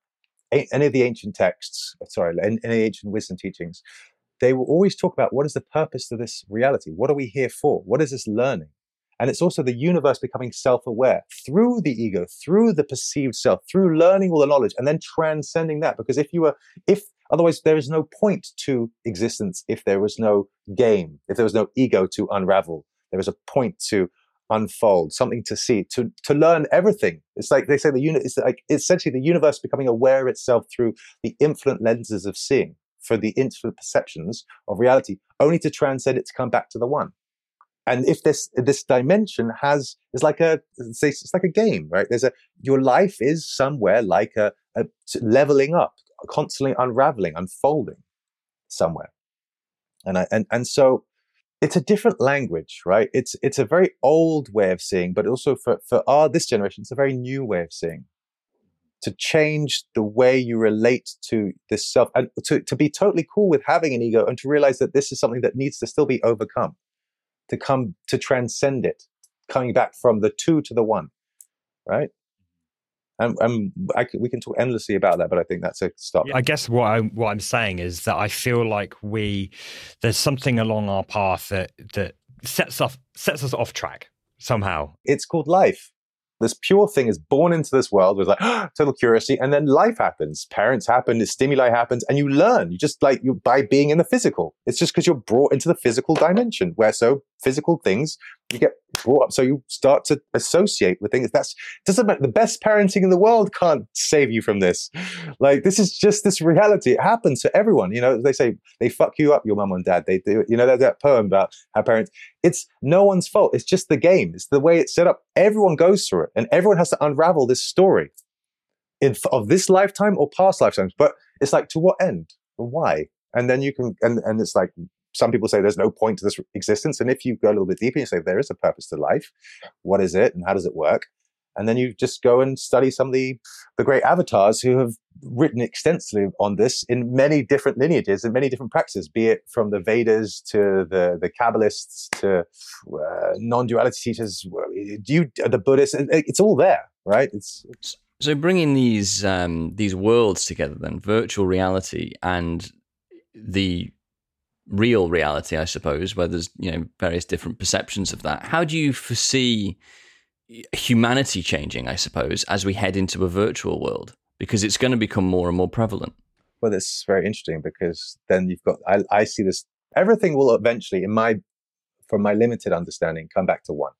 any of the ancient texts, uh, sorry, any, any ancient wisdom teachings, they will always talk about what is the purpose of this reality? What are we here for? What is this learning? And it's also the universe becoming self aware through the ego, through the perceived self, through learning all the knowledge and then transcending that. Because if you were, if otherwise there is no point to existence if there was no game, if there was no ego to unravel, there is a point to unfold, something to see, to to learn everything. It's like they say the unit is like essentially the universe becoming aware of itself through the infinite lenses of seeing, for the infinite perceptions of reality, only to transcend it to come back to the one. And if this this dimension has is like a it's, it's like a game, right? There's a your life is somewhere like a, a leveling up, constantly unraveling, unfolding somewhere. And I and and so it's a different language, right? It's it's a very old way of seeing, but also for for our this generation, it's a very new way of seeing. To change the way you relate to this self, and to to be totally cool with having an ego, and to realize that this is something that needs to still be overcome, to come to transcend it, coming back from the two to the one, right? And, and I, we can talk endlessly about that, but I think that's a stop. I guess what I what I'm saying is that I feel like we there's something along our path that that sets off sets us off track somehow. It's called life. This pure thing is born into this world with like total curiosity and then life happens. Parents happen the stimuli happens and you learn. You just like you by being in the physical. It's just because you're brought into the physical dimension. Where so physical things you get brought up. So you start to associate with things. That's doesn't matter the best parenting in the world can't save you from this. Like this is just this reality. It happens to everyone you know they say they fuck you up your mom and dad they do you know there's that poem about how parents it's no one's fault. It's just the game. It's the way it's set up. Everyone goes through it and everyone has to unravel this story in, of this lifetime or past lifetimes. But it's like to what end? Why? And then you can and, and it's like some people say there's no point to this existence. And if you go a little bit deeper, you say there is a purpose to life. What is it and how does it work? and then you just go and study some of the the great avatars who have written extensively on this in many different lineages and many different practices, be it from the Vedas to the the Kabbalists to uh, non-duality teachers, you the Buddhists. It's all there, right? It's, it's so bringing these um, these worlds together, then virtual reality and the real reality, I suppose, where there's you know various different perceptions of that. How do you foresee humanity changing? I suppose as we head into a virtual world, because it's going to become more and more prevalent. Well, is very interesting because then you've got I, I see this. Everything will eventually, in my from my limited understanding, come back to one,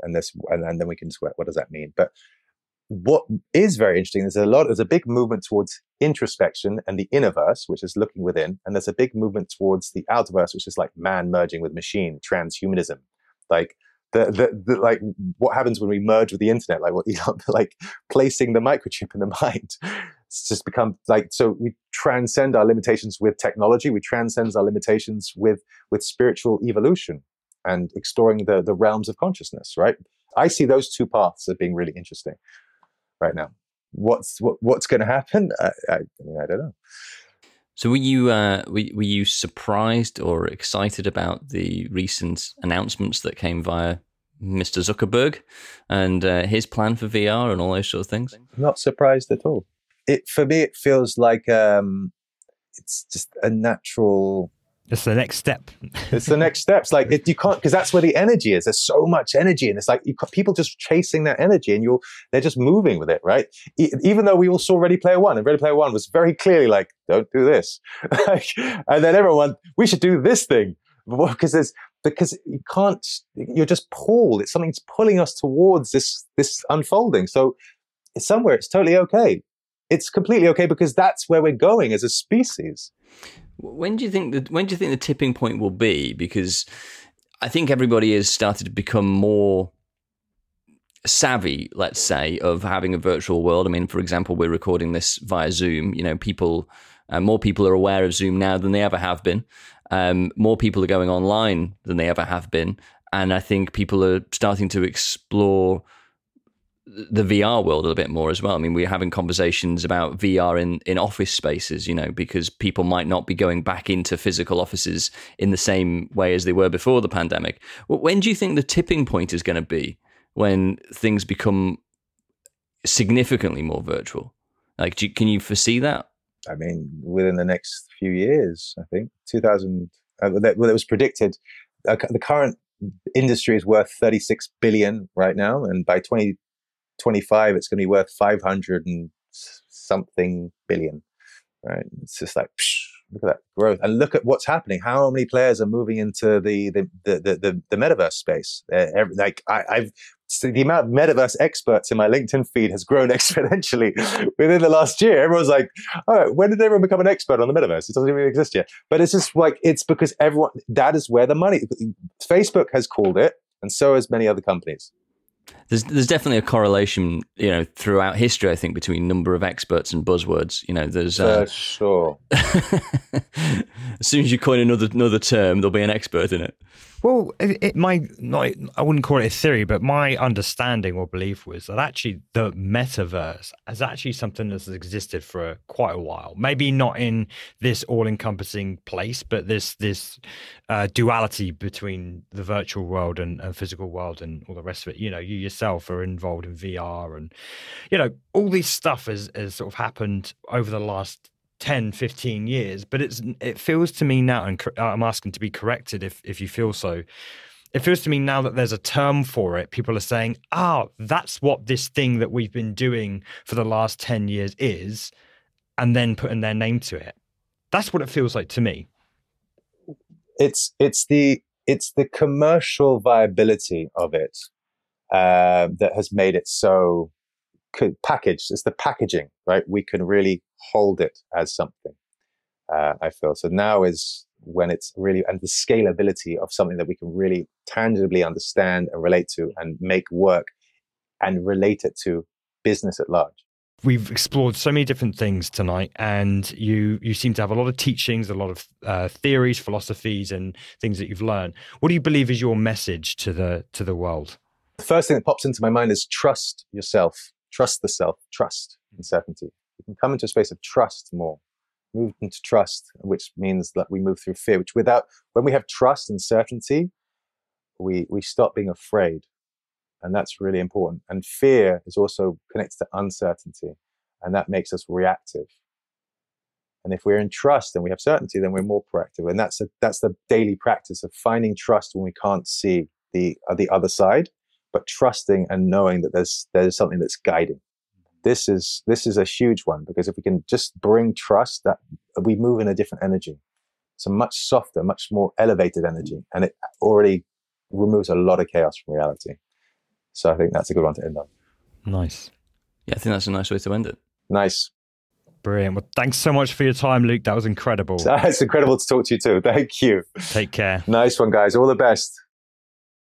and this, and, and then we can sweat. What does that mean? But what is very interesting is a lot there's a big movement towards introspection and the innerverse which is looking within and there's a big movement towards the outerverse which is like man merging with machine transhumanism. Like the, the, the like what happens when we merge with the internet? Like what like placing the microchip in the mind it's just become like so we transcend our limitations with technology we transcend our limitations with with spiritual evolution and exploring the the realms of consciousness right? I see those two paths as being really interesting right now. What's what, what's going to happen? I, I, I, mean, I don't know. So were you uh, were, were you surprised or excited about the recent announcements that came via Mr. Zuckerberg and uh, his plan for VR and all those sort of things? Not surprised at all. It for me, it feels like um, it's just a natural it's the next step. it's the next steps. Like it, you can't because that's where the energy is. There's so much energy, and it's like you, people just chasing that energy, and you're they're just moving with it, right? E- even though we all saw Ready Player One, and Ready Player One was very clearly like, don't do this, and then everyone, we should do this thing because there's because you can't. You're just pulled. It's something's pulling us towards this this unfolding. So somewhere it's totally okay. It's completely okay because that's where we're going as a species. When do you think that? When do you think the tipping point will be? Because I think everybody has started to become more savvy, let's say, of having a virtual world. I mean, for example, we're recording this via Zoom. You know, people, uh, more people are aware of Zoom now than they ever have been. Um, more people are going online than they ever have been, and I think people are starting to explore the VR world a little bit more as well. I mean, we're having conversations about VR in, in office spaces, you know, because people might not be going back into physical offices in the same way as they were before the pandemic. When do you think the tipping point is going to be when things become significantly more virtual? Like, you, can you foresee that? I mean, within the next few years, I think 2000, uh, well, it was predicted. Uh, the current industry is worth 36 billion right now, and by 20 25, it's going to be worth 500 and something billion. Right? It's just like, psh, look at that growth, and look at what's happening. How many players are moving into the the the the, the, metaverse space? Uh, Every, like I, I've so the amount of metaverse experts in my LinkedIn feed has grown exponentially within the last year. Everyone's like, all right, when did everyone become an expert on the metaverse? It doesn't even exist yet. But it's just like, it's because everyone, that is where the money, Facebook has called it, and so has many other companies. There's there's definitely a correlation, you know, throughout history. I think between number of experts and buzzwords. You know, there's uh, sure. as soon as you coin another another term, there'll be an expert in it. Well, it, it might not. I wouldn't call it a theory, but my understanding or belief was that actually the metaverse is actually something that's existed for quite a while. Maybe not in this all-encompassing place, but this this uh, duality between the virtual world and, and physical world and all the rest of it. You know, you yourself are involved in VR, and you know all this stuff has has sort of happened over the last 10 15 years but it's it feels to me now and i'm asking to be corrected if if you feel so it feels to me now that there's a term for it. People are saying ah oh, that's what this thing that we've been doing for the last 10 years is and then putting their name to it. That's what it feels like to me. It's it's the it's the commercial viability of it uh, that has made it so packaged. It's the packaging, right? We can really hold it as something. Uh, I feel so now is when it's really and the scalability of something that we can really tangibly understand and relate to and make work and relate it to business at large we've explored so many different things tonight and you you seem to have a lot of teachings a lot of uh, theories philosophies and things that you've learned what do you believe is your message to the to the world The first thing that pops into my mind is trust yourself, trust the self, trust and certainty. We can come into a space of trust more, move into trust, which means that we move through fear, which without, when we have trust and certainty, we, we stop being afraid. And that's really important. And fear is also connected to uncertainty, and that makes us reactive. And if we're in trust and we have certainty, then we're more proactive. And that's a, that's the daily practice of finding trust when we can't see the uh, the other side, but trusting and knowing that there's there's something that's guiding. Mm-hmm. This is this is a huge one because if we can just bring trust, that we move in a different energy. It's a much softer, much more elevated energy, mm-hmm. and it already removes a lot of chaos from reality. So I think that's a good one to end on. Nice. Yeah, I think that's a nice way to end it. Nice. Brilliant. Well, thanks so much for your time, Luke. That was incredible. It's incredible to talk to you too. Thank you. Take care. Nice one, guys. All the best.